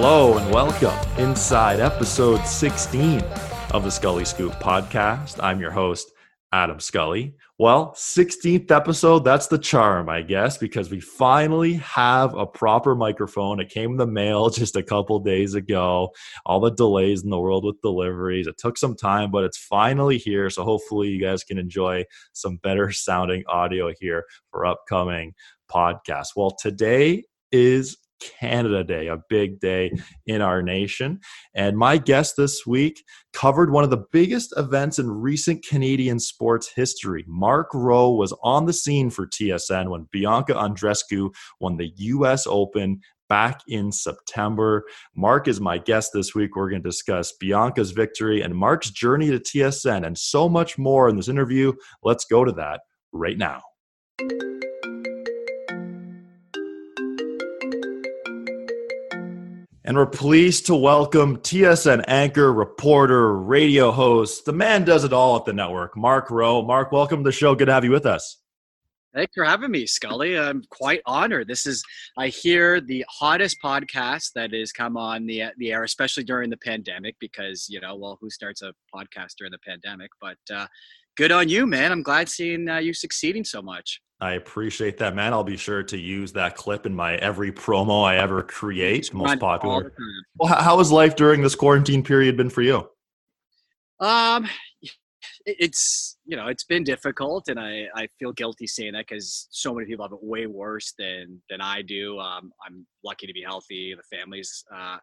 Hello and welcome inside episode 16 of the Scully Scoop podcast. I'm your host, Adam Scully. Well, 16th episode, that's the charm, I guess, because we finally have a proper microphone. It came in the mail just a couple days ago. All the delays in the world with deliveries. It took some time, but it's finally here. So hopefully you guys can enjoy some better sounding audio here for upcoming podcasts. Well, today is Canada Day, a big day in our nation. And my guest this week covered one of the biggest events in recent Canadian sports history. Mark Rowe was on the scene for TSN when Bianca Andreescu won the US Open back in September. Mark is my guest this week. We're going to discuss Bianca's victory and Mark's journey to TSN and so much more in this interview. Let's go to that right now. And we're pleased to welcome TSN anchor, reporter, radio host. The man does it all at the network, Mark Rowe. Mark, welcome to the show. Good to have you with us. Thanks for having me, Scully. I'm quite honored. This is, I hear, the hottest podcast that has come on the the air, especially during the pandemic, because you know, well, who starts a podcast during the pandemic? But uh, good on you, man. I'm glad seeing uh, you succeeding so much. I appreciate that, man. I'll be sure to use that clip in my every promo I ever create. Most popular. Well, how has life during this quarantine period been for you? Um, it's you know it's been difficult, and I I feel guilty saying that because so many people have it way worse than than I do. Um, I'm lucky to be healthy. The family's uh,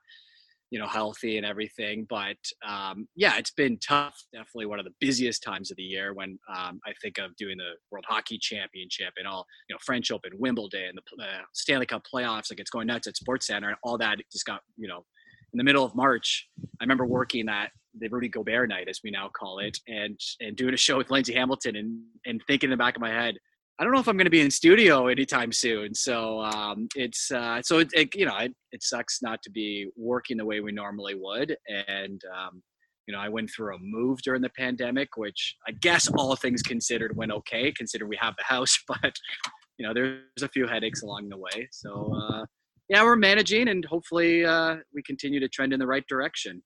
you know healthy and everything but um, yeah it's been tough definitely one of the busiest times of the year when um, i think of doing the world hockey championship and all you know french open wimbledon the uh, stanley cup playoffs like it's going nuts at sports center and all that just got you know in the middle of march i remember working at the rudy gobert night as we now call it and and doing a show with lindsay hamilton and and thinking in the back of my head I don't know if I'm going to be in studio anytime soon. So um, it's uh, so it, it, you know it, it, sucks not to be working the way we normally would. And um, you know I went through a move during the pandemic, which I guess all things considered went okay, considering we have the house. But you know there's a few headaches along the way. So uh, yeah, we're managing, and hopefully uh, we continue to trend in the right direction.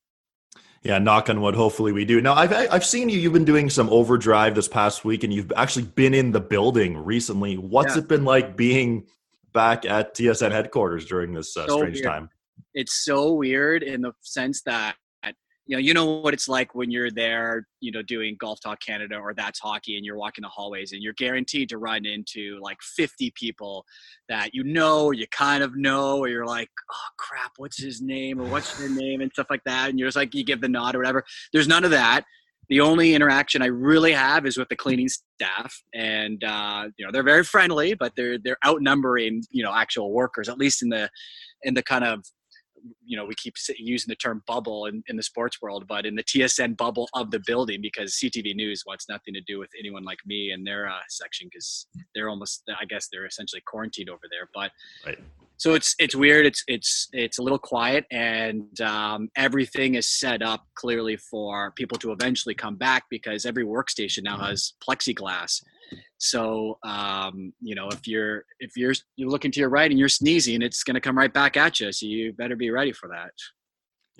Yeah, knock on wood. Hopefully, we do. Now, I've I've seen you. You've been doing some overdrive this past week, and you've actually been in the building recently. What's yeah. it been like being back at TSN headquarters during this uh, so strange weird. time? It's so weird in the sense that you know, you know what it's like when you're there, you know, doing Golf Talk Canada or That's Hockey and you're walking the hallways and you're guaranteed to run into like 50 people that you know or you kind of know or you're like, oh crap, what's his name or what's their name and stuff like that. And you're just like, you give the nod or whatever. There's none of that. The only interaction I really have is with the cleaning staff, and uh, you know they're very friendly, but they're they're outnumbering you know actual workers, at least in the in the kind of you know we keep using the term bubble in, in the sports world but in the tsn bubble of the building because ctv news wants nothing to do with anyone like me in their uh, section because they're almost i guess they're essentially quarantined over there but right. so it's it's weird it's it's it's a little quiet and um, everything is set up clearly for people to eventually come back because every workstation now has plexiglass so um, you know, if you're if you're you're looking to your right and you're sneezing, it's going to come right back at you. So you better be ready for that.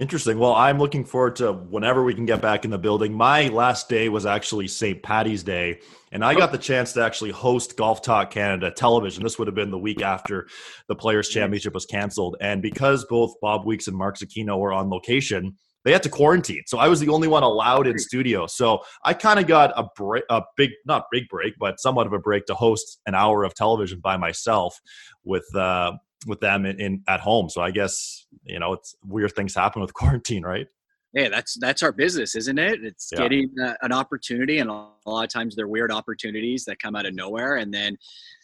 Interesting. Well, I'm looking forward to whenever we can get back in the building. My last day was actually St. Patty's Day, and I got the chance to actually host Golf Talk Canada television. This would have been the week after the Players Championship was canceled. And because both Bob Weeks and Mark Zecchino were on location, they had to quarantine. So I was the only one allowed in studio. So I kind of got a break, a big, not big break, but somewhat of a break to host an hour of television by myself with, uh, with them in, in at home. So I guess, you know, it's weird things happen with quarantine, right? Yeah, that's that's our business, isn't it? It's yeah. getting uh, an opportunity, and a lot of times they're weird opportunities that come out of nowhere, and then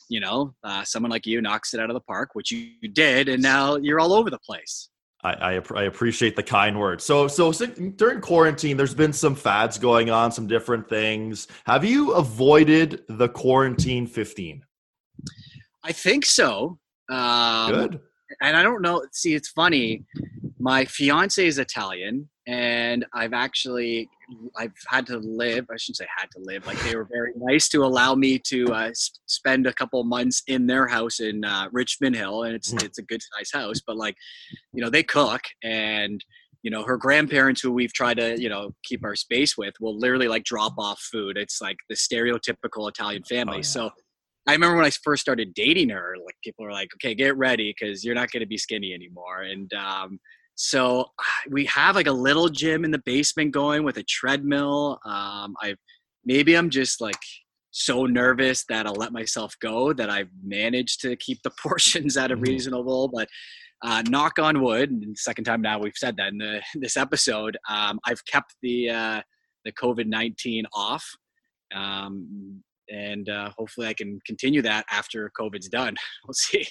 you know, uh, someone like you knocks it out of the park, which you did, and now you're all over the place. I, I, I, appreciate the kind words. So, so during quarantine, there's been some fads going on, some different things. Have you avoided the quarantine 15? I think so. Um, Good. And I don't know. See, it's funny. My fiance is Italian, and I've actually I've had to live. I shouldn't say had to live. Like they were very nice to allow me to uh, spend a couple months in their house in uh, Richmond Hill, and it's mm. it's a good size house. But like, you know, they cook, and you know her grandparents, who we've tried to you know keep our space with, will literally like drop off food. It's like the stereotypical Italian family. Oh, yeah. So. I remember when I first started dating her, like people were like, "Okay, get ready because you're not going to be skinny anymore." And um, so we have like a little gym in the basement going with a treadmill. Um, I maybe I'm just like so nervous that I'll let myself go that I've managed to keep the portions at a mm-hmm. reasonable. But uh, knock on wood, and second time now we've said that in the, this episode. Um, I've kept the uh, the COVID nineteen off, um, and uh, hopefully I can continue that after COVID's done. We'll see.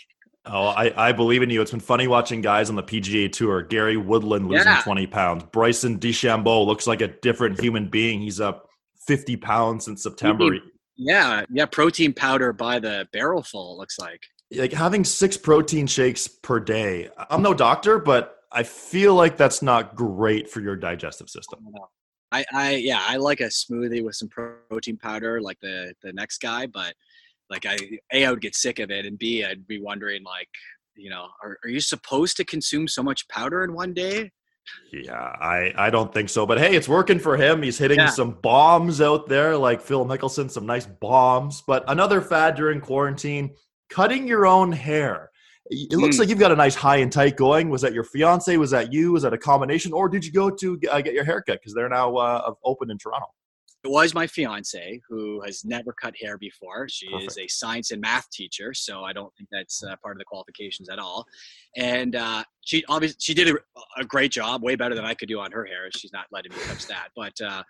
Oh, I, I believe in you. It's been funny watching guys on the PGA Tour. Gary Woodland losing yeah. 20 pounds. Bryson DeChambeau looks like a different human being. He's up 50 pounds since September. Yeah, yeah, protein powder by the barrel full, looks like. Like having six protein shakes per day. I'm no doctor, but I feel like that's not great for your digestive system. I, I yeah, I like a smoothie with some protein powder like the the next guy, but like I a I would get sick of it, and b I'd be wondering like you know are are you supposed to consume so much powder in one day? Yeah, I I don't think so, but hey, it's working for him. He's hitting yeah. some bombs out there, like Phil Mickelson, some nice bombs. But another fad during quarantine: cutting your own hair. It looks mm. like you've got a nice high and tight going. Was that your fiance? Was that you? Was that a combination, or did you go to uh, get your haircut because they're now uh, open in Toronto? It was my fiance who has never cut hair before. She Perfect. is a science and math teacher, so I don't think that's uh, part of the qualifications at all. And uh, she obviously she did a, a, great job, way better than I could do on her hair. She's not letting me touch that, but. Uh,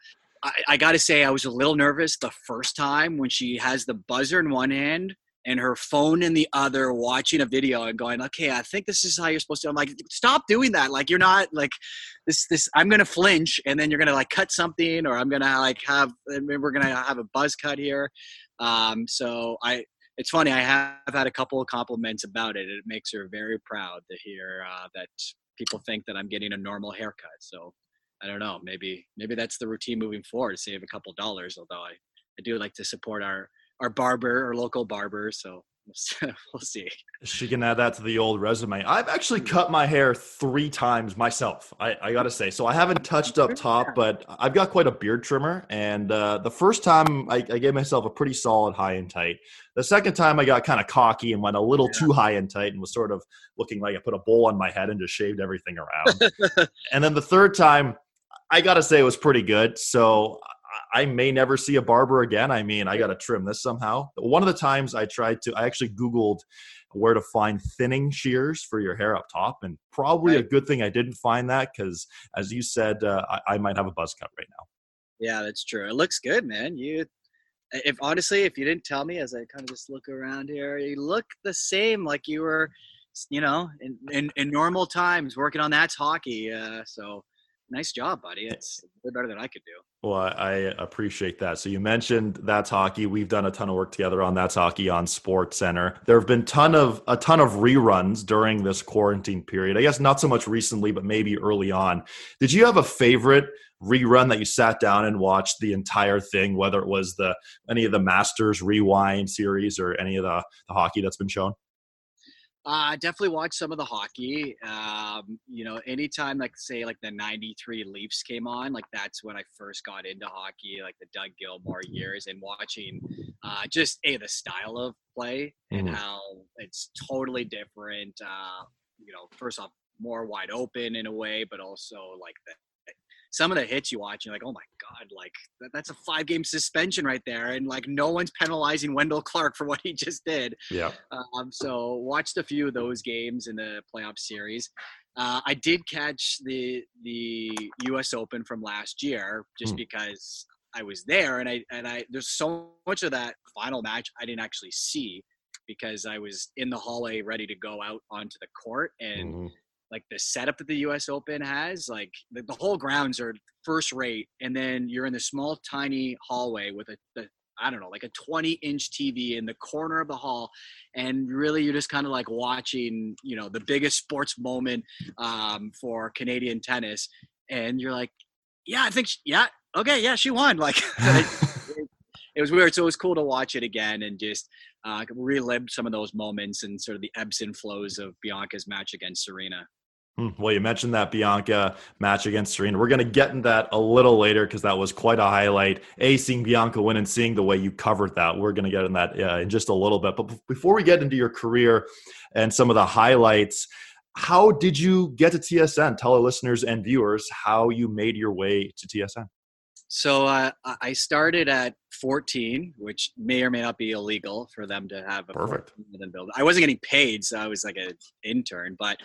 I, I got to say, I was a little nervous the first time when she has the buzzer in one hand and her phone in the other watching a video and going okay i think this is how you're supposed to i'm like stop doing that. Like you're not like this this i'm gonna flinch and then you're gonna like cut something or i'm gonna like have we're gonna have a buzz cut here. Um so i it's funny i have had a couple of compliments about it. It makes her very proud to hear uh, that people think that i'm getting a normal haircut. So i don't know maybe maybe that's the routine moving forward to save a couple dollars although i i do like to support our our barber, our local barber. So we'll see. She can add that to the old resume. I've actually hmm. cut my hair three times myself. I, I gotta say, so I haven't touched up top, but I've got quite a beard trimmer. And uh, the first time, I, I, gave myself a pretty solid high and tight. The second time, I got kind of cocky and went a little yeah. too high and tight, and was sort of looking like I put a bowl on my head and just shaved everything around. and then the third time, I gotta say, it was pretty good. So I may never see a barber again. I mean, I got to trim this somehow. One of the times I tried to, I actually Googled where to find thinning shears for your hair up top, and probably right. a good thing I didn't find that because, as you said, uh, I, I might have a buzz cut right now. Yeah, that's true. It looks good, man. You, if honestly, if you didn't tell me, as I kind of just look around here, you look the same like you were, you know, in in, in normal times working on that's hockey. Uh, so nice job, buddy. It's way better than I could do. Well, I appreciate that. So you mentioned that's hockey. We've done a ton of work together on that's hockey on Sports Center. There have been ton of a ton of reruns during this quarantine period. I guess not so much recently, but maybe early on. Did you have a favorite rerun that you sat down and watched the entire thing, whether it was the any of the Masters Rewind series or any of the, the hockey that's been shown? I uh, definitely watch some of the hockey. Um, you know, anytime like say like the '93 Leafs came on, like that's when I first got into hockey, like the Doug Gilmour years, and watching uh, just a the style of play and mm-hmm. how it's totally different. Uh, you know, first off, more wide open in a way, but also like the some of the hits you watch, you're like, oh my god, like that, that's a five game suspension right there, and like no one's penalizing Wendel Clark for what he just did. Yeah. Um. So watched a few of those games in the playoff series. Uh, I did catch the the U.S. Open from last year just mm. because I was there, and I and I there's so much of that final match I didn't actually see because I was in the hallway ready to go out onto the court and. Mm like the setup that the US Open has, like the, the whole grounds are first rate, and then you're in the small, tiny hallway with a, I don't know, like a 20 inch TV in the corner of the hall. And really, you're just kind of like watching, you know, the biggest sports moment um, for Canadian tennis. And you're like, yeah, I think, she, yeah, okay, yeah, she won. Like, it, was weird. So it was cool to watch it again and just uh, relive some of those moments and sort of the ebbs and flows of Bianca's match against Serena. Hmm, well, you mentioned that Bianca match against Serena. We're going to get in that a little later because that was quite a highlight. A, seeing Bianca win and seeing the way you covered that. We're going to get in that uh, in just a little bit. But before we get into your career and some of the highlights, how did you get to TSN? Tell our listeners and viewers how you made your way to TSN. So uh, I started at 14, which may or may not be illegal for them to have a perfect build. I wasn't getting paid, so I was like an intern. But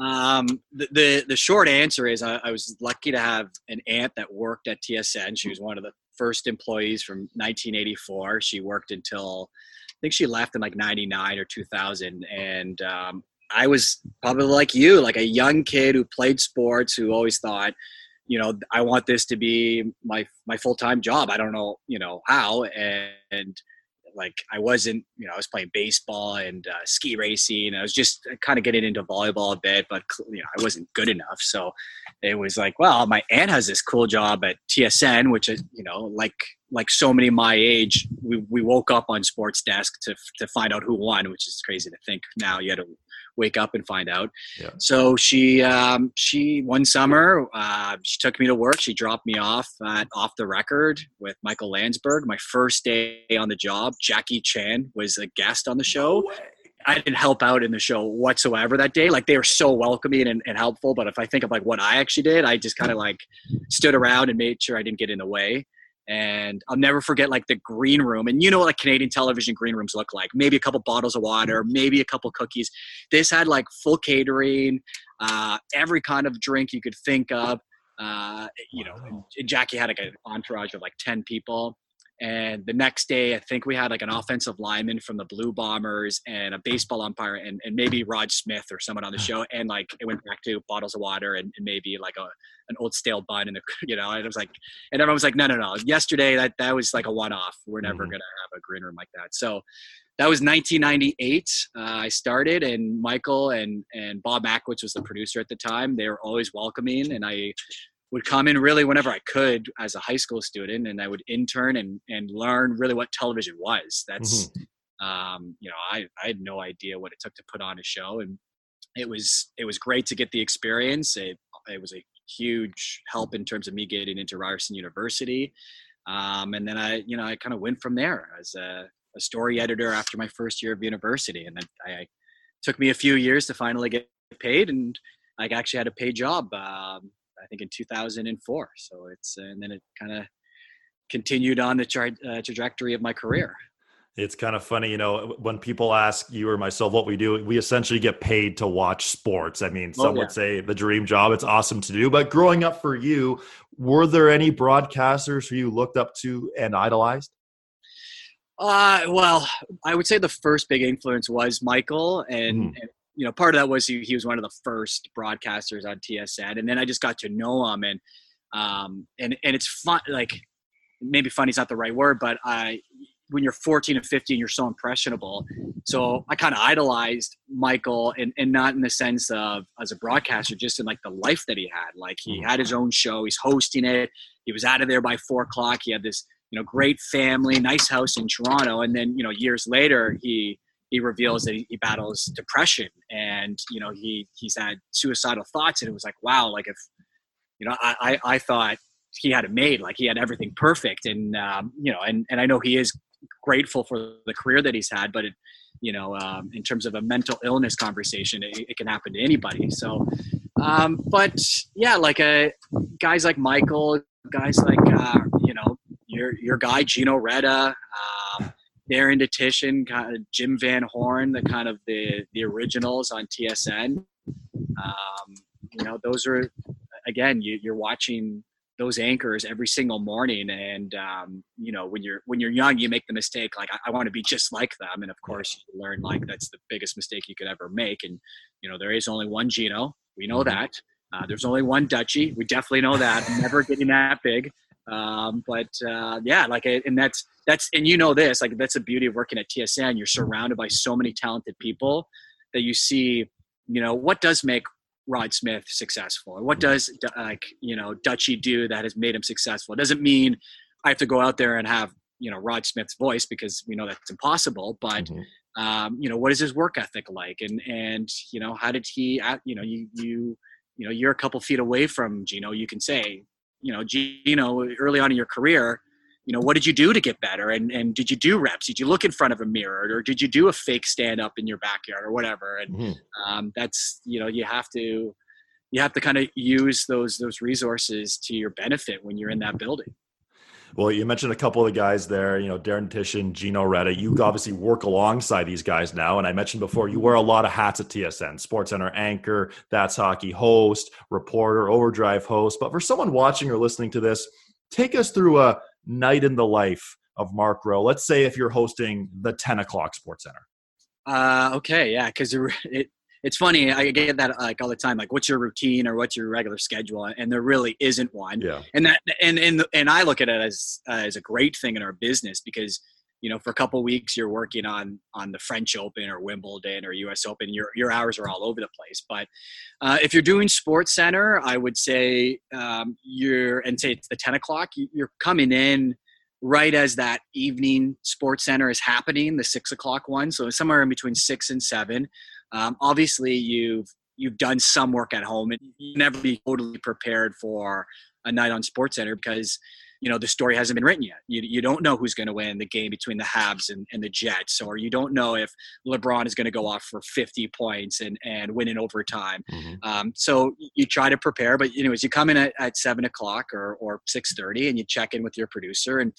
um, the, the, the short answer is I, I was lucky to have an aunt that worked at TSN. She was one of the first employees from 1984. She worked until I think she left in like 99 or 2000, and um, I was probably like you, like a young kid who played sports, who always thought you know i want this to be my my full-time job. I don't know you know how and, and like i wasn't you know i was playing baseball and uh, ski racing. I was just kind of getting into volleyball a bit but you know i wasn't good enough. So it was like well my aunt has this cool job at tsn which is you know like like so many my age we, we woke up on sports desk to to find out who won which is crazy to think now you had to wake up and find out. Yeah. So she um, she one summer uh, she took me to work. She dropped me off at off the record with Michael Landsberg. My first day on the job, Jackie Chan was a guest on the show. No I didn't help out in the show whatsoever that day. Like they were so welcoming and, and helpful. But if I think of like what I actually did, I just kind of like stood around and made sure I didn't get in the way and I'll never forget like the green room. And you know what like Canadian television green rooms look like? Maybe a couple bottles of water, maybe a couple cookies. This had like full catering, uh, every kind of drink you could think of. Uh, you know, and Jackie had like an entourage of like ten people. And the next day, I think we had like an offensive lineman from the Blue Bombers and a baseball umpire and, and maybe Rod Smith or someone on the show. And like it went back to bottles of water and, and maybe like a an old stale bun and you know, and it was like, and everyone was like, no, no, no. Yesterday that that was like a one off. We're never mm-hmm. gonna have a green room like that. So that was 1998. Uh, I started, and Michael and and Bob Mackwitz was the producer at the time. They were always welcoming, and I would come in really whenever I could as a high school student, and I would intern and and learn really what television was. That's mm-hmm. um, you know I I had no idea what it took to put on a show, and it was it was great to get the experience. It it was a huge help in terms of me getting into Ryerson University, um, and then I you know I kind of went from there as a, a, story editor after my first year of university, and then I, I took me a few years to finally get paid and I actually had a paid job um, I think in 2004. So it's and then it kind of continued on the tra- uh, trajectory of my career. It's kind of funny, you know, when people ask you or myself what we do, we essentially get paid to watch sports. I mean, oh, some oh, yeah. would say the dream job. It's awesome to do. But growing up for you, were there any broadcasters who you looked up to and idolized? Uh, well, I would say the first big influence was Michael, and, mm. and you know, part of that was he, he was one of the first broadcasters on TSN, and then I just got to know him, and um, and and it's fun. Like maybe funny is not the right word, but I when you're 14 and 15, you're so impressionable. So I kind of idolized Michael, and and not in the sense of as a broadcaster, just in like the life that he had. Like he had his own show, he's hosting it. He was out of there by four o'clock. He had this you know great family, nice house in Toronto, and then you know years later he he reveals that he, battles depression and you know he he's had suicidal thoughts and it was like wow like if you know i i, I thought he had it made like he had everything perfect and um, you know and and i know he is grateful for the career that he's had but it you know um, in terms of a mental illness conversation it, it can happen to anybody. So um, but yeah like a uh, guys like michael guys like uh, you know your your guy gino reda um, Darren Dutchyshen, kind of Jim Van Horne, the kind of the the originals on TSN. Um, you know, those are again, you, you're watching those anchors every single morning, and um, you know, when you're when you're young, you make the mistake like I, I want to be just like them, and of course, you learn like that's the biggest mistake you could ever make. And you know, there is only one Gino. We know mm-hmm. that. Uh, there's only one Dutchy. We definitely know that. Never getting that big. Um, but uh, yeah, like, and that's that's and you know this, like that's the beauty of working at TSN. You're surrounded by so many talented people that you see. You know what does make Rod Smith successful, or what does like you know Dutchy do that has made him successful. It doesn't mean I have to go out there and have you know Rod Smith's voice because we know that's impossible. But mm-hmm. um, you know, what is his work ethic like, and and you know, how did he? You know, you you you know, you're a couple feet away from Gino. You can say, you know, Gino, early on in your career, you know, what did you do to get better? And and did you do reps? Did you look in front of a mirror, or did you do a fake stand up in your backyard, or whatever? And mm-hmm. um, that's you know, you have to you have to kind of use those those resources to your benefit when you're in that building. Well, you mentioned a couple of the guys there, you know, Darren Dutchyshen, Gino Reda. You obviously work alongside these guys now. And I mentioned before, you wear a lot of hats at TSN, Sports Center anchor, That's Hockey host, reporter, overdrive host. But for someone watching or listening to this, take us through a night in the life of Mark Rowe. Let's say if you're hosting the 10 o'clock Sports Center. Uh, okay, yeah, because it, it's funny i get that like all the time like what's your routine or what's your regular schedule? And there really isn't one. Yeah. And that and and, and i look at it as uh, as a great thing in our business because you know for a couple weeks you're working on on the french open or wimbledon or us open your your hours are all over the place. But uh, if you're doing sports center i would say um, you're and say it's the 10 o'clock you're coming in right as that evening sports center is happening the six o'clock one so somewhere in between six and seven um, obviously, you've you've done some work at home, and you never be totally prepared for a night on Sports Center because you know the story hasn't been written yet. You, you don't know who's going to win the game between the Habs and, and the Jets, or you don't know if LeBron is going to go off for 50 points and and win in overtime. Mm-hmm. Um, so you try to prepare, but you know as you come in at, at seven o'clock or or 6:30 and you check in with your producer and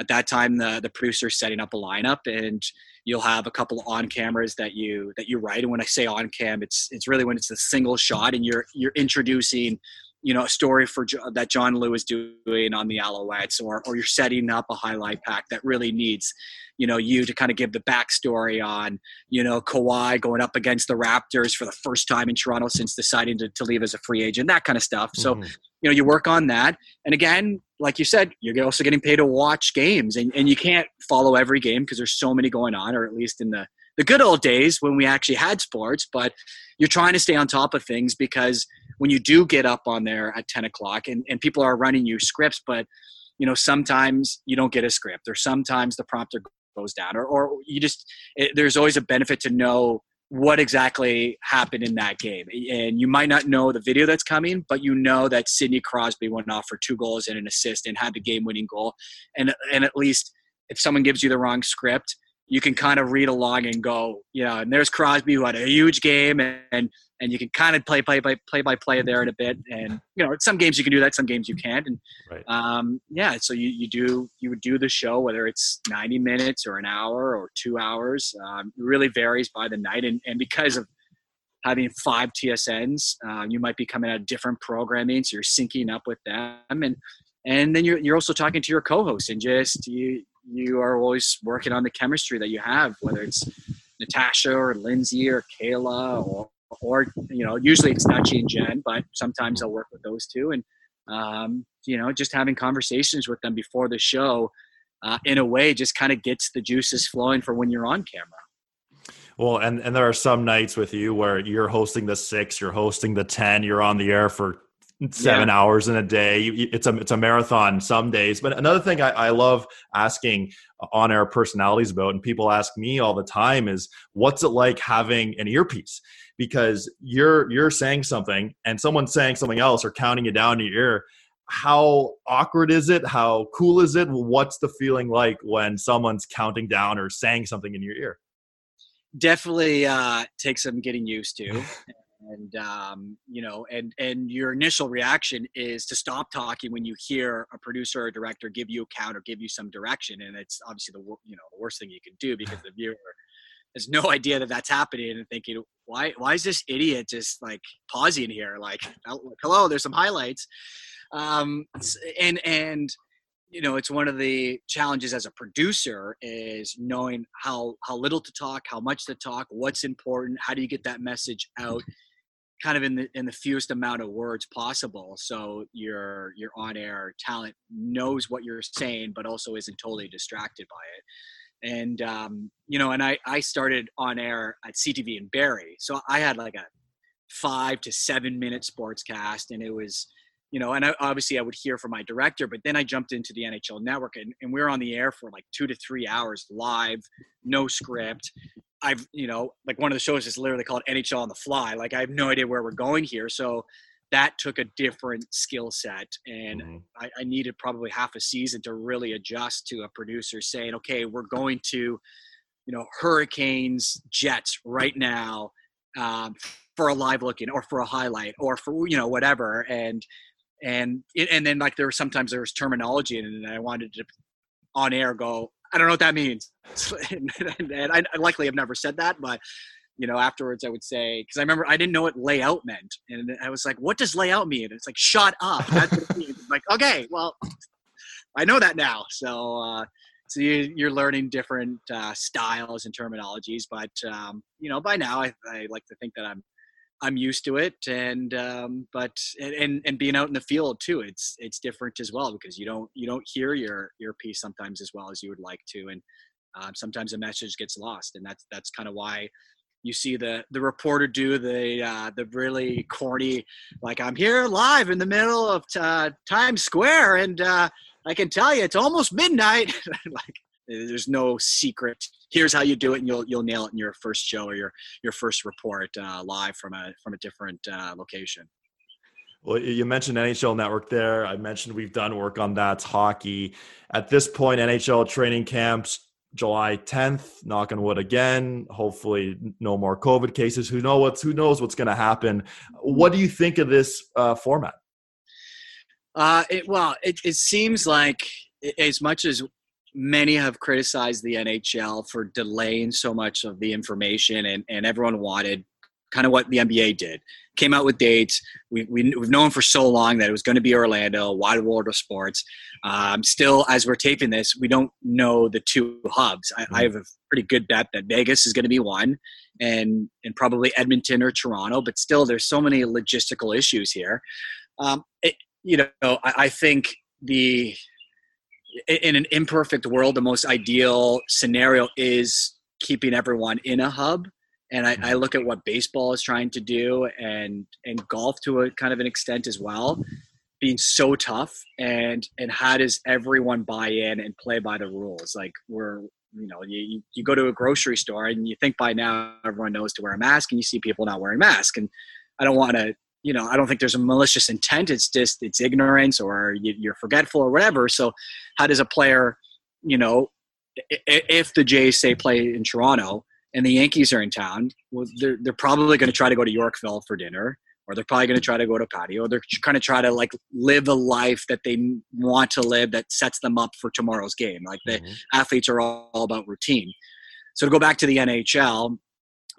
at that time the the producer's setting up a lineup and you'll have a couple on cameras that you that you write and when i say on cam it's it's really when it's a single shot and you're you're introducing you know a story for that John Lewis doing on the Alouettes, or or you're setting up a highlight pack that really needs you know you to kind of give the backstory on you know Kawhi going up against the Raptors for the first time in Toronto since deciding to, to leave as a free agent, that kind of stuff. So mm-hmm. you know you work on that, and again, like you said, you're also getting paid to watch games, and and you can't follow every game because there's so many going on, or at least in the the good old days when we actually had sports, but you're trying to stay on top of things because when you do get up on there at 10 o'clock and, and people are running you scripts, but you know, sometimes you don't get a script or sometimes the prompter goes down or, or you just, it, there's always a benefit to know what exactly happened in that game. And you might not know the video that's coming, but you know that Sidney Crosby went off for two goals and an assist and had the game winning goal. And, and at least if someone gives you the wrong script, you can kind of read along and go, you know, and there's Crosby who had a huge game and, and, and you can kind of play, play by play by play there in a bit. And, you know, some games you can do that, some games you can't. And, right. um, yeah, so you, you do, you would do the show, whether it's 90 minutes or an hour or two hours, um, it really varies by the night. And, and because of having five TSNs, uh, you might be coming out of different programming. So you're syncing up with them and, and then you're, you're also talking to your co-host and just you you are always working on the chemistry that you have, whether it's Natasha or Lindsay or Kayla or or you know usually it's Nachi and Jen, but sometimes I'll work with those two and um, you know just having conversations with them before the show uh, in a way just kind of gets the juices flowing for when you're on camera. Well, and and there are some nights with you where you're hosting the six, you're hosting the ten, you're on the air for seven yeah. hours in a day. It's a it's a marathon some days. But another thing I, I love asking on air personalities about, and people ask me all the time, is what's it like having an earpiece? Because you're you're saying something and someone's saying something else or counting you down to your ear. How awkward is it? How cool is it? What's the feeling like when someone's counting down or saying something in your ear? Definitely uh, takes some getting used to. and um, you know and and your initial reaction is to stop talking when you hear a producer or director give you a count or give you some direction and it's obviously the you know the worst thing you can do because the viewer has no idea that that's happening and thinking why why is this idiot just like pausing here? Like hello there's some highlights. Um, and and you know it's one of the challenges as a producer is knowing how how little to talk how much to talk what's important how do you get that message out kind of in the in the fewest amount of words possible so your your on air talent knows what you're saying but also isn't totally distracted by it. And um, you know and i i started on air at ctv in barrie so i had like a five to seven minute sports cast and it was you know and I, obviously i would hear from my director but then i jumped into the nhl network and, and we were on the air for like two to three hours live no script I've, you know, like one of the shows is literally called NHL on the fly. Like I have no idea where we're going here. So that took a different skill set. And mm-hmm. I, I, needed probably half a season to really adjust to a producer saying, okay, we're going to, you know, hurricanes, jets right now um, for a live looking or for a highlight or for, you know, whatever. And, and, and then like there was sometimes there was terminology and I wanted to on air go, I don't know what that means. and, and I, I, likely have never said that, but you know, afterwards I would say because I remember I didn't know what layout meant, and I was like, "What does layout mean?" And it's like, "Shut up." That's what it means. like, okay, well, I know that now. So, uh, so you, are learning different uh, styles and terminologies, but um, you know, by now I, I like to think that I'm I'm used to it, and um, but and and being out in the field too, it's it's different as well because you don't you don't hear your your piece sometimes as well as you would like to, and um, sometimes a message gets lost, and that's that's kind of why you see the the reporter do the uh, the really corny like I'm here live in the middle of uh, Times Square, and uh, I can tell you it's almost midnight. like there's no secret. Here's how you do it, and you'll you'll nail it in your first show or your your first report uh, live from a from a different uh, location. Well, you mentioned NHL Network there. I mentioned we've done work on that hockey. At this point, NHL training camps July 10th. Knock on wood again. Hopefully, no more COVID cases. Who know what's who knows what's going to happen. What do you think of this uh, format? Uh, it, well, it, it seems like as much as many have criticized the NHL for delaying so much of the information, and, and everyone wanted kind of what the NBA did. Came out with dates. We, we, have known for so long that it was going to be Orlando, wide world of sports. Um, still, as we're taping this, we don't know the two hubs. I, I have a pretty good bet that Vegas is going to be one, and and probably Edmonton or Toronto. But still, there's so many logistical issues here. Um, it, you know, I, I think the in an imperfect world, the most ideal scenario is keeping everyone in a hub. And I, I, look at what baseball is trying to do and and golf to a kind of an extent as well, being so tough and and how does everyone buy in and play by the rules? Like we're you know you, you go to a grocery store and you think by now everyone knows to wear a mask and you see people not wearing masks and I don't want to you know, I don't think there's a malicious intent. It's just it's ignorance or you, are forgetful or whatever. So, how does a player, you know, if the Jays say play in Toronto and the Yankees are in town, well, they're they're probably going to try to go to Yorkville for dinner, or they're probably going to try to go to patio. Or they're going to try to like live a life that they want to live that sets them up for tomorrow's game. Like the mm-hmm. athletes are all, all about routine. So to go back to the NHL,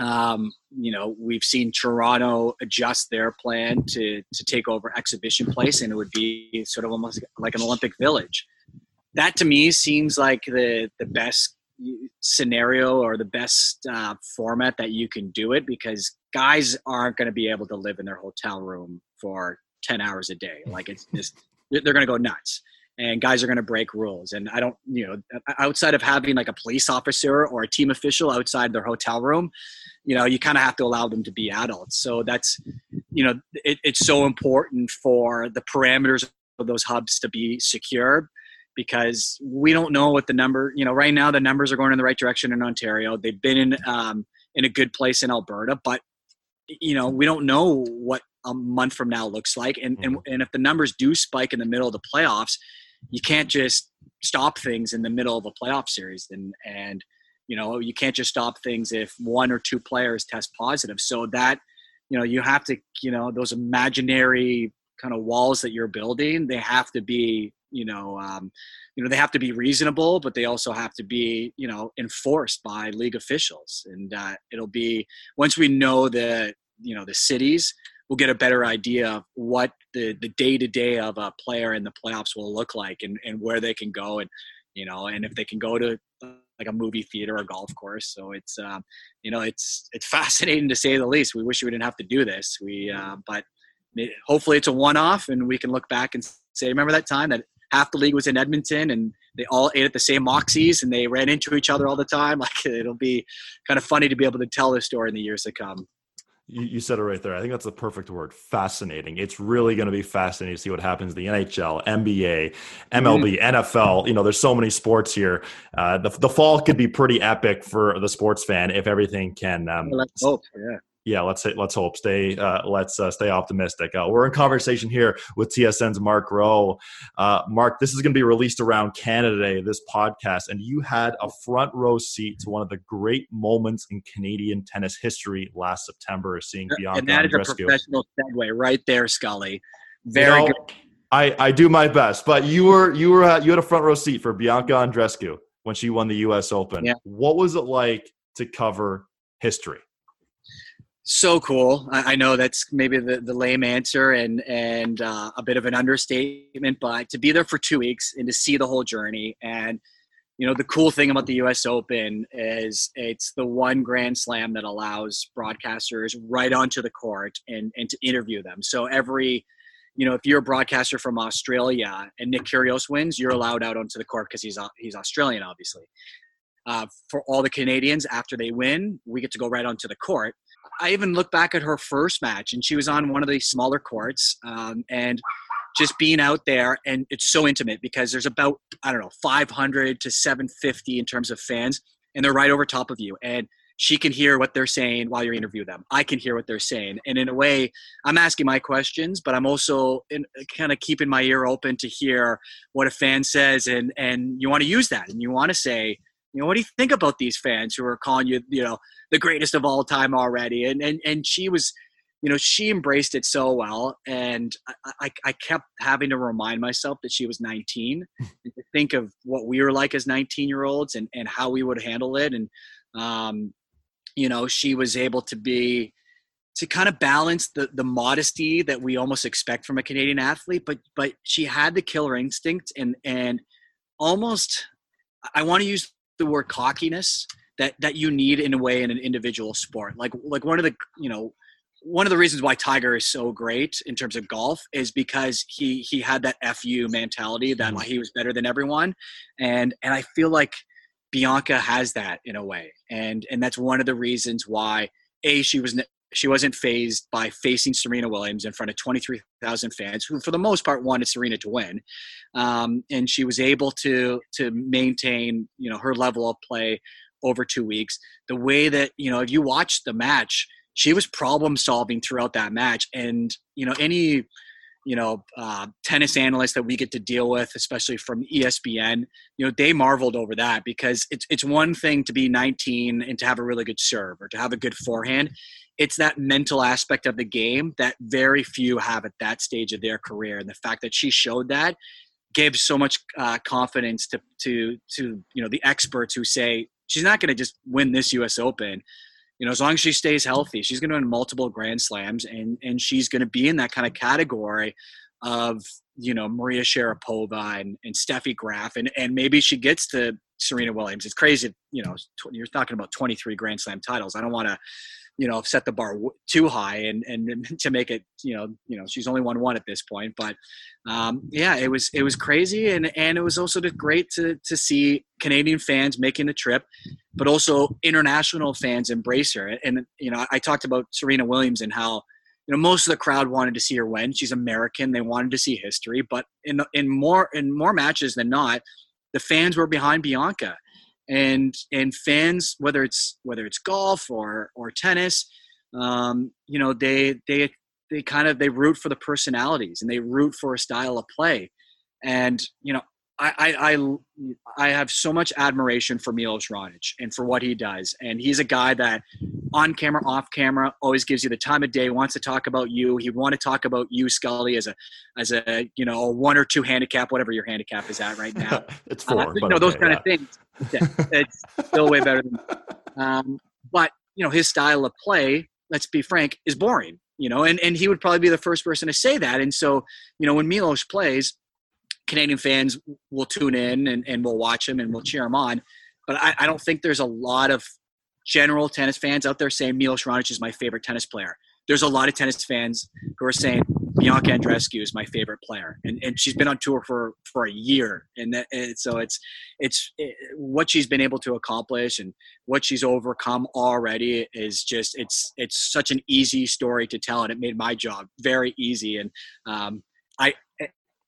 um, you know, we've seen Toronto adjust their plan to to take over exhibition place, and it would be sort of almost like an Olympic Village. That to me seems like the the best scenario or the best uh, format that you can do it because guys aren't going to be able to live in their hotel room for 10 hours a day like it's just they're going to go nuts and guys are going to break rules. And I don't, you know, outside of having like a police officer or a team official outside their hotel room, you know, you kind of have to allow them to be adults. So that's, you know, it, it's so important for the parameters of those hubs to be secure because we don't know what the number, you know, right now the numbers are going in the right direction in Ontario. They've been in, um, in a good place in Alberta, but you know, we don't know what a month from now looks like. And, and, mm-hmm. and if the numbers do spike in the middle of the playoffs, you can't just stop things in the middle of a playoff series and and you know you can't just stop things if one or two players test positive so that you know you have to you know those imaginary kind of walls that you're building they have to be you know um, you know they have to be reasonable but they also have to be you know enforced by league officials and uh, it'll be once we know the you know the cities we'll get a better idea of what the the day to day of a player in the playoffs will look like and, and where they can go and you know and if they can go to like a movie theater or golf course. So it's um, you know it's it's fascinating to say the least. We wish we didn't have to do this. We uh, but hopefully it's a one-off and we can look back and say remember that time that half the league was in Edmonton and they all ate at the same Moxies and they ran into each other all the time. Like it'll be kind of funny to be able to tell this story in the years to come. You, you said it right there. I think that's the perfect word. Fascinating. It's really going to be fascinating to see what happens. The NHL, NBA, MLB, mm-hmm. NFL. You know, there's so many sports here. Uh, the the fall could be pretty epic for the sports fan if everything can. Um, let's hope. Yeah yeah, let's say, let's hope stay uh, let's uh, stay optimistic. Uh, we're in conversation here with TSN's Mark Rowe. Uh, Mark, this is going to be released around Canada Day. This podcast, and you had a front row seat to one of the great moments in Canadian tennis history last September, seeing Bianca and that is a professional segue right there, Scully. Very you know, good. I, I do my best, but you were you were you had a front row seat for Bianca Andreescu when she won the U.S. Open. Yeah. What was it like to cover history? So cool. I, I, know that's maybe the, the lame answer and and uh, a bit of an understatement, but to be there for two weeks and to see the whole journey and you know the cool thing about the U.S. Open is it's the one Grand Slam that allows broadcasters right onto the court and and to interview them. So every you know if you're a broadcaster from Australia and Nick Kyrgios wins, you're allowed out onto the court because he's he's Australian, obviously. Uh, for all the Canadians, after they win, we get to go right onto the court I even look back at her first match, and she was on one of the smaller courts, um, and just being out there, and it's so intimate because there's about I don't know 500 to 750 in terms of fans, and they're right over top of you, and she can hear what they're saying while you interview them. I can hear what they're saying, and in a way, I'm asking my questions, but I'm also kind of keeping my ear open to hear what a fan says, and and you want to use that, and you want to say you know, what do you think about these fans who are calling you, you know, the greatest of all time already? And and and she was, you know, she embraced it so well, and I, I, I kept having to remind myself that she was 19, and to think of what we were like as 19 year olds, and and how we would handle it, and um, you know, she was able to be to kind of balance the the modesty that we almost expect from a Canadian athlete, but but she had the killer instinct and and almost I want to use the word cockiness that that you need in a way in an individual sport. Like like one of the you know one of the reasons why Tiger is so great in terms of golf is because he he had that fu mentality that mm-hmm. he was better than everyone, and and I feel like Bianca has that in a way, and and that's one of the reasons why a she was she wasn't phased by facing Serena Williams in front of 23,000 fans, who for the most part wanted Serena to win, um, and she was able to to maintain you know her level of play over two weeks. The way that you know if you watch the match, she was problem solving throughout that match, and you know any you know uh, tennis analysts that we get to deal with especially from espn you know they marveled over that because it's it's one thing to be 19 and to have a really good serve or to have a good forehand. It's that mental aspect of the game that very few have at that stage of their career. And the fact that she showed that gave so much uh, confidence to to to you know the experts who say she's not going to just win this us open you know, as long as she stays healthy, she's going to win multiple Grand Slams, and and she's going to be in that kind of category of you know Maria Sharapova and, and Steffi Graf, and and maybe she gets to Serena Williams. It's crazy, you know. You're talking about 23 Grand Slam titles. I don't want to you know set the bar too high and and to make it you know you know she's only won one at this point but um, yeah it was it was crazy and and it was also great to to see Canadian fans making the trip but also international fans embrace her. And you know I talked about Serena Williams and how you know most of the crowd wanted to see her win. She's American. They wanted to see history but in in more in more matches than not the fans were behind Bianca and and fans whether it's whether it's golf or or tennis um, you know they they they kind of they root for the personalities and they root for a style of play. And you know I, I, I have so much admiration for Milos Raonic and for what he does. And he's a guy that on camera, off camera, always gives you the time of day, wants to talk about you. He want to talk about you, Scully, as a, as a, you know, a one or two handicap, whatever your handicap is at right now. it's four. Uh, you know, those kind yeah. of things. it's still way better than, um, but you know, his style of play, let's be frank, is boring, you know, and, and he would probably be the first person to say that. And so, you know, when Milos plays, Canadian fans will tune in and, and we'll watch him and we'll cheer him on. but I, I don't think there's a lot of general tennis fans out there saying Milos Raonic is my favorite tennis player. There's a lot of tennis fans who are saying Bianca Andreescu is my favorite player, and, and she's been on tour for for a year, and, that, and so it's it's it, what she's been able to accomplish and what she's overcome already is just it's it's such an easy story to tell, and it made my job very easy. And um, I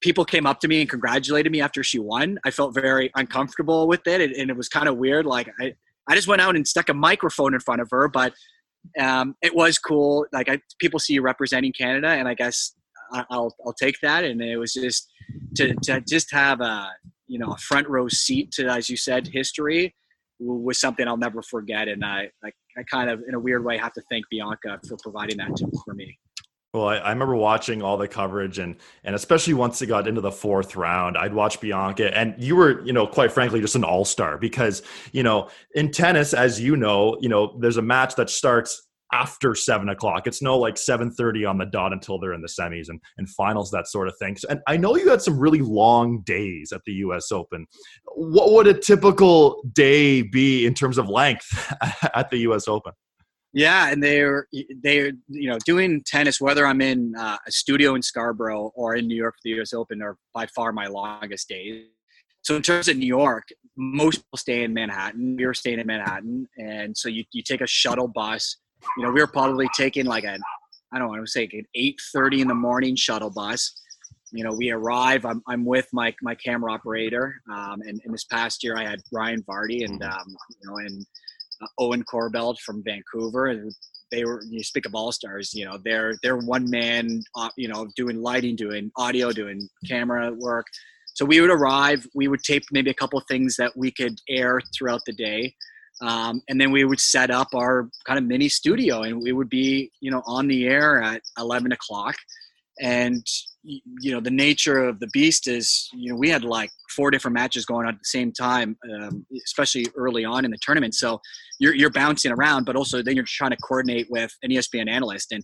people came up to me and congratulated me after she won. I felt very uncomfortable with it, and, it was kind of weird. Like I I just went out and stuck a microphone in front of her, but um, it was cool. Like I, people see you representing Canada, and I guess I'll I'll take that. And it was just to to just have a you know a front row seat to, as you said, history was something I'll never forget. And I I, I kind of in a weird way have to thank Bianca for providing that to, for me. Well, I, I, remember watching all the coverage and and especially once it got into the fourth round, I'd watch Bianca and you were, you know, quite frankly, just an all-star because, you know, in tennis, as you know, you know, there's a match that starts after seven o'clock. It's no like seven thirty on the dot until they're in the semis and, and finals, that sort of thing. So, and I know you had some really long days at the U.S. Open. What would a typical day be in terms of length at the U.S. Open? Yeah, and they're they're you know doing tennis whether I'm in uh, a studio in Scarborough or in New York for the U.S. Open are by far my longest days. So in terms of New York, most people stay in Manhattan. We were staying in Manhattan, and so you you take a shuttle bus. You know, we were probably taking like an I don't want to say an eight thirty in the morning shuttle bus. You know, we arrive. I'm, I'm with my my camera operator, um, and, and this past year I had Ryan Vardy, and um, you know, and uh, Owen Corbeld from Vancouver, and they were. You speak of all stars, you know, they're they're one man, uh, you know, doing lighting, doing audio, doing camera work. So we would arrive. We would tape maybe a couple things that we could air throughout the day. Um, and then we would set up our kind of mini studio and we would be you know on the air at 11 o'clock and you know the nature of the beast is you know we had like four different matches going on at the same time um, especially early on in the tournament. So you're, you're bouncing around but also then you're trying to coordinate with an espn analyst. And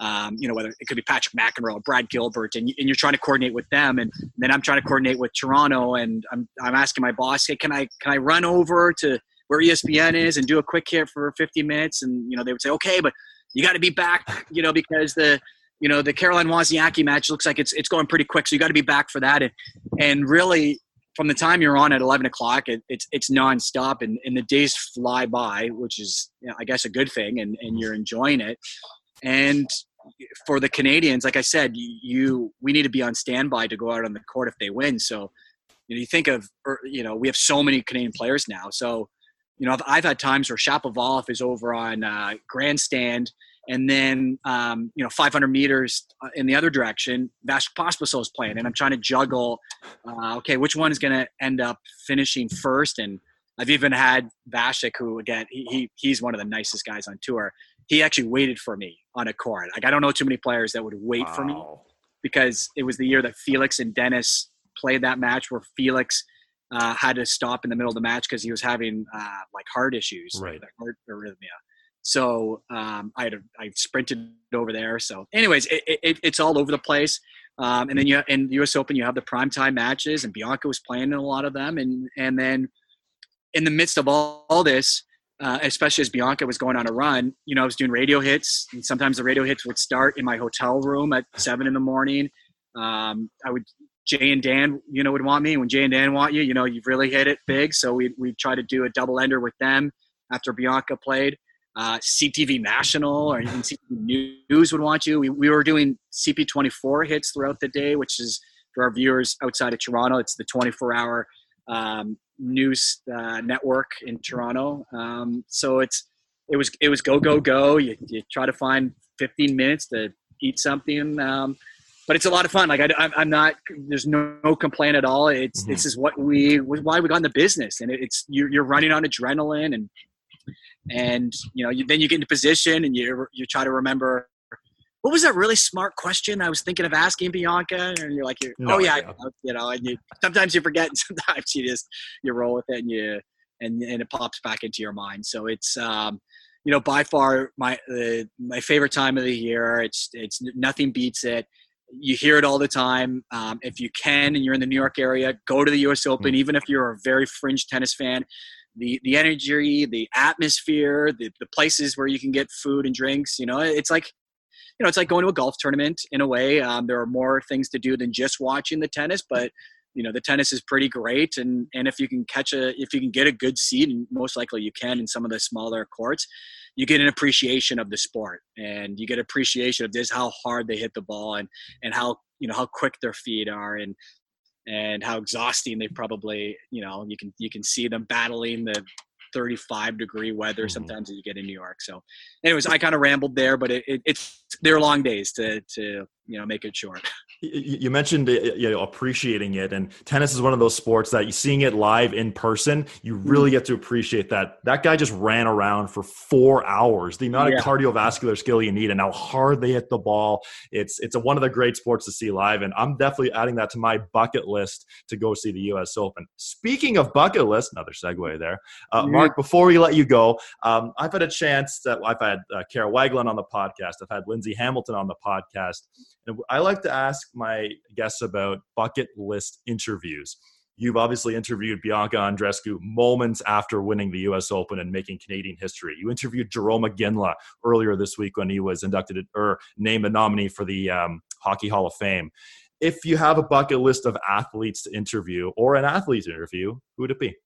um, you know whether it could be patrick mcenroe or brad gilbert and, and you're trying to coordinate with them. And then i'm trying to coordinate with toronto and i'm, I'm asking my boss hey can i can i run over to where espn is and do a quick hit for 50 minutes? And you know they would say okay but you got to be back you know because the you know the Caroline Wozniacki match looks like it's it's going pretty quick, so you got to be back for that. And, and really, from the time you're on at 11 o'clock, it, it's it's nonstop, and, and the days fly by, which is you know, I guess a good thing, and and you're enjoying it. And for the Canadians, like I said, you we need to be on standby to go out on the court if they win. So you know you think of er, you know we have so many Canadian players now, so you know I've, I've had times where Shapovalov is over on uh, grandstand and then um, you know 500 meters uh, in the other direction, Vasek Pospisil is playing, and I'm trying to juggle. Uh, okay, which one is going to end up finishing first? And I've even had Vasek, who again he, he he's one of the nicest guys on tour. He actually waited for me on a court. Like I don't know too many players that would wait wow. for me because it was the year that Felix and Denis played that match where Felix uh, had to stop in the middle of the match because he was having uh, like heart issues, right? Like heart arrhythmia. So um, I had a, I sprinted over there. So, anyways, it, it, it's all over the place. Um, and then you in the U.S. Open, you have the primetime matches, and Bianca was playing in a lot of them. And and then in the midst of all, all this, uh, especially as Bianca was going on a run, you know, I was doing radio hits, and sometimes the radio hits would start in my hotel room at seven in the morning. Um, I would Jay and Dan, you know, would want me. When Jay and Dan want you, you know, you've really hit it big. So we we try to do a double ender with them after Bianca played uh, CTV National or even CTV News would want you. We, we were doing CP24 hits throughout the day, which is for our viewers outside of Toronto. It's the 24 hour um, news uh, network in Toronto. Um, so it's it was it was go go go. You, you try to find 15 minutes to eat something. Um, but it's a lot of fun. Like I, am not, there's no, no, complaint at all. It's mm-hmm. this is what we, why we got in the business, and it's you're, you're running on adrenaline and and you know you, then you get into position and you you try to remember what was that really smart question I was thinking of asking Bianca? And you're like, you're, no, oh yeah, yeah. you know, and you sometimes you forget, and sometimes you just you roll with it, and you and and it pops back into your mind. So it's um, you know by far my uh, my favorite time of the year. It's it's nothing beats it. You hear it all the time. Um, if you can and you're in the New York area, go to the U.S. Open, mm-hmm. even if you're a very fringe tennis fan the the energy, the atmosphere, the the places where you can get food and drinks. You know, it's like you know, it's like going to a golf tournament in a way. Um, there are more things to do than just watching the tennis, but you know the tennis is pretty great and and if you can catch a if you can get a good seat and most likely you can in some of the smaller courts you get an appreciation of the sport and you get appreciation of this how hard they hit the ball and and how you know how quick their feet are and and how exhausting they probably you know you can you can see them battling the 35 degree weather mm-hmm. sometimes that you get in New York. So, anyways, I kind of rambled there, but it, it, it's they're long days to to you know make it short. You mentioned uh, you know appreciating it, and tennis is one of those sports that you seeing it live in person, you really mm-hmm. get to appreciate that. That guy just ran around for four hours. The amount yeah. of cardiovascular skill you need, and how hard they hit the ball. It's it's a, one of the great sports to see live, and I'm definitely adding that to my bucket list to go see the U.S. Open. Speaking of bucket list, another segue there, uh, mm-hmm. Mark. Before we let you go, um, I've had a chance that I've had uh, Kara Wagland on the podcast. I've had Lindsay Hamilton on the podcast, and I like to ask my guests about bucket list interviews. You've obviously interviewed Bianca Andreescu moments after winning the U.S. Open and making Canadian history. You interviewed Jarome Iginla earlier this week when he was inducted or named a nominee for the um, Hockey Hall of Fame. If you have a bucket list of athletes to interview or an athlete to interview, who would it be?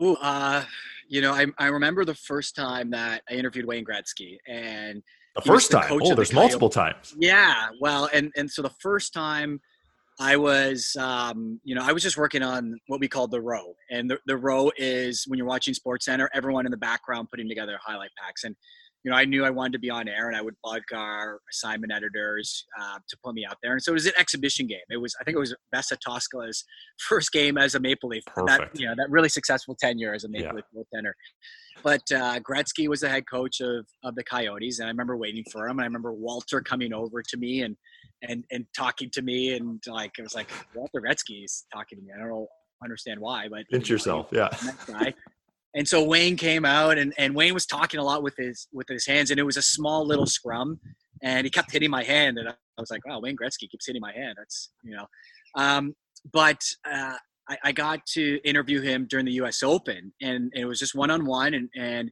Ooh, uh, you know, I, I remember the first time that I interviewed Wayne Gretzky, and the first the time. Oh, there's the multiple times. Yeah. Well, and and so the first time I was, um, you know, I was just working on what we call the row, and the, the row is when you're watching Sports Center, everyone in the background putting together highlight packs, and you know, I knew I wanted to be on air, and I would bug our assignment editors uh, to put me out there. And so it was an exhibition game. It was, I think, it was Vesa Toskala's first game as a Maple Leaf. Perfect. That you know, that really successful tenure as a Maple yeah. Leaf goaltender. But uh, Gretzky was the head coach of of the Coyotes, and I remember waiting for him. And I remember Walter coming over to me and and and talking to me, and like it was like Walter Gretzky's talking to me. I don't know understand why, but pinch yourself, yeah. And so Wayne came out and, and Wayne was talking a lot with his with his hands and it was a small little scrum and he kept hitting my hand and I was like, wow, Wayne Gretzky keeps hitting my hand. That's you know. Um, but uh, I, I, got to interview him during the US Open and, and it was just one on one and and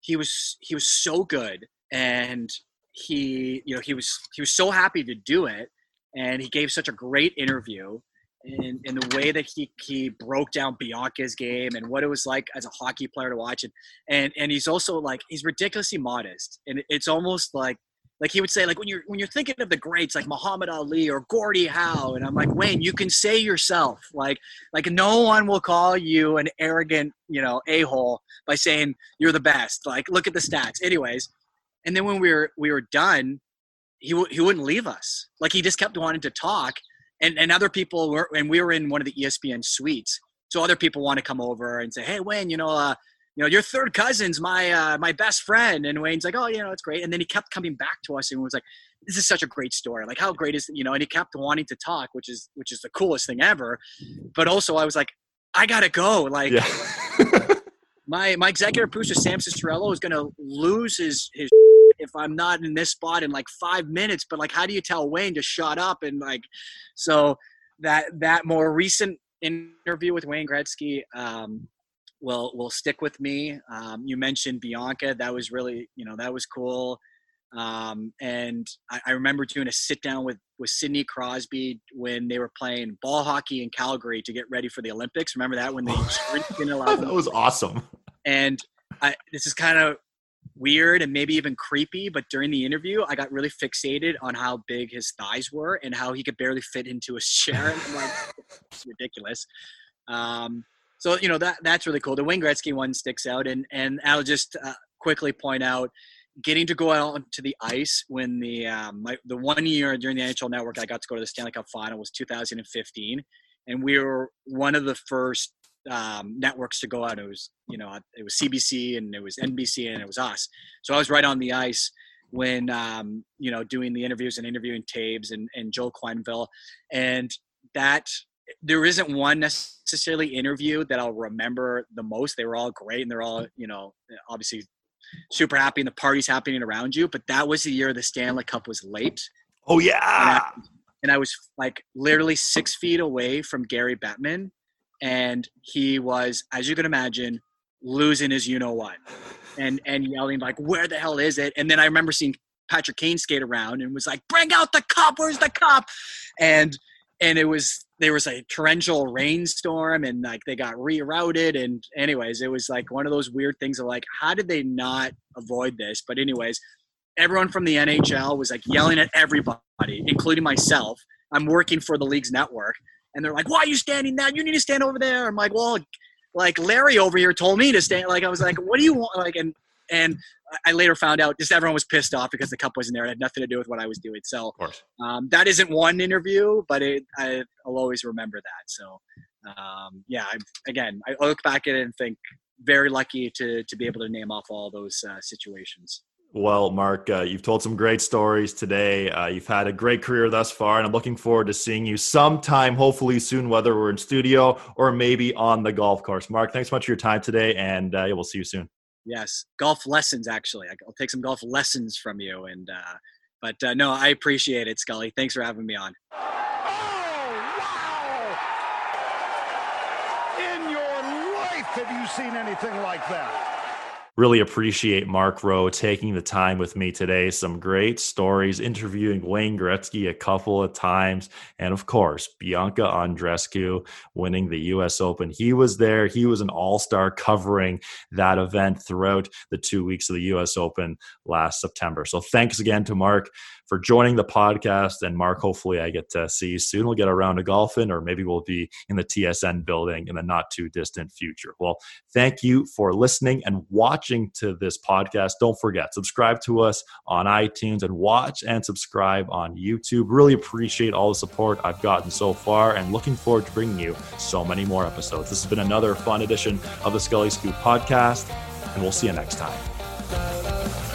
he was he was so good and he you know he was he was so happy to do it and he gave such a great interview in the way that he he broke down Bianca's game and what it was like as a hockey player to watch. It. And and he's also like he's ridiculously modest. And it's almost like like he would say like when you're when you're thinking of the greats like Muhammad Ali or Gordie Howe and I'm like Wayne you can say yourself. Like like no one will call you an arrogant you know a-hole by saying you're the best. Like look at the stats. Anyways and then when we were we were done he, w- he wouldn't leave us. Like he just kept wanting to talk and and other people were and we were in one of the espn suites. So other people want to come over and say hey wayne you know uh you know your third cousin's my uh my best friend. And wayne's like oh you know it's great. And then he kept coming back to us and was like this is such a great story. Like how great is you know and he kept wanting to talk which is which is the coolest thing ever. But also i was like i gotta go. Like yeah. my my executive producer sam cicerello is gonna lose his his if I'm not in this spot in like five minutes. But like, how do you tell Wayne to shut up? And like, so that that more recent interview with Wayne Gretzky um, will will stick with me. Um, you mentioned Bianca. That was really you know that was cool. Um, and I, I, remember doing a sit down with with Sidney Crosby when they were playing ball hockey in Calgary to get ready for the Olympics. Remember that when they didn't allow that was awesome. And I, this is kind of weird and maybe even creepy. But during the interview, I got really fixated on how big his thighs were and how he could barely fit into a chair. And I'm like, it's ridiculous. Um, so you know that that's really cool. The Wayne Gretzky one sticks out, and and I'll just uh, quickly point out getting to go out to the ice when the um, my, the one year during the NHL Network I got to go to the Stanley Cup Final was 2015, and we were one of the first um, networks to go out. It was you know it was CBC and it was NBC and it was us. So I was right on the ice when um, you know doing the interviews and interviewing Toews and and Joe Quenneville, and that there isn't one necessarily interview that I'll remember the most. They were all great and they're all you know obviously super happy and the party's happening around you. But that was the year the Stanley Cup was late. Oh yeah. And I, and I was like literally six feet away from Gary Bettman and he was, as you can imagine, losing his you know what, and and yelling like, "Where the hell is it?" And then I remember seeing Patrick Kane skate around and was like, "Bring out the cop! Where's the cop?" And and it was there was a torrential rainstorm and like they got rerouted and anyways it was like one of those weird things of like how did they not avoid this but anyways everyone from the nhl was like yelling at everybody including myself i'm working for the league's network and they're like why are you standing there you need to stand over there i'm like well like larry over here told me to stand like i was like what do you want like and and I later found out just everyone was pissed off because the cup wasn't there. It had nothing to do with what I was doing. So um, that isn't one interview, but it, I, will always remember that. So um, yeah, I, again, I look back at it and think very lucky to to be able to name off all those uh, situations. Well, Mark, uh, you've told some great stories today. Uh, you've had a great career thus far, and I'm looking forward to seeing you sometime, hopefully soon, whether we're in studio or maybe on the golf course. Mark, thanks so much for your time today, and uh, we'll see you soon. Yes, golf lessons. Actually, I'll take some golf lessons from you. And uh, but uh, no, I appreciate it, Scully. Thanks for having me on. Oh wow! In your life, have you seen anything like that? Really appreciate Mark Roe taking the time with me today. Some great stories, interviewing Wayne Gretzky a couple of times, and of course, Bianca Andreescu winning the US Open. He was there, he was an all star covering that event throughout the two weeks of the US Open last September. So thanks again to Mark for joining the podcast. And Mark, hopefully I get to see you soon. We'll get around to golfing, or maybe we'll be in the TSN building in the not too distant future. Well, thank you for listening and watching to this podcast. Don't forget, subscribe to us on iTunes and watch and subscribe on YouTube. Really appreciate all the support I've gotten so far and looking forward to bringing you so many more episodes. This has been another fun edition of the Scully Scoop podcast, and we'll see you next time.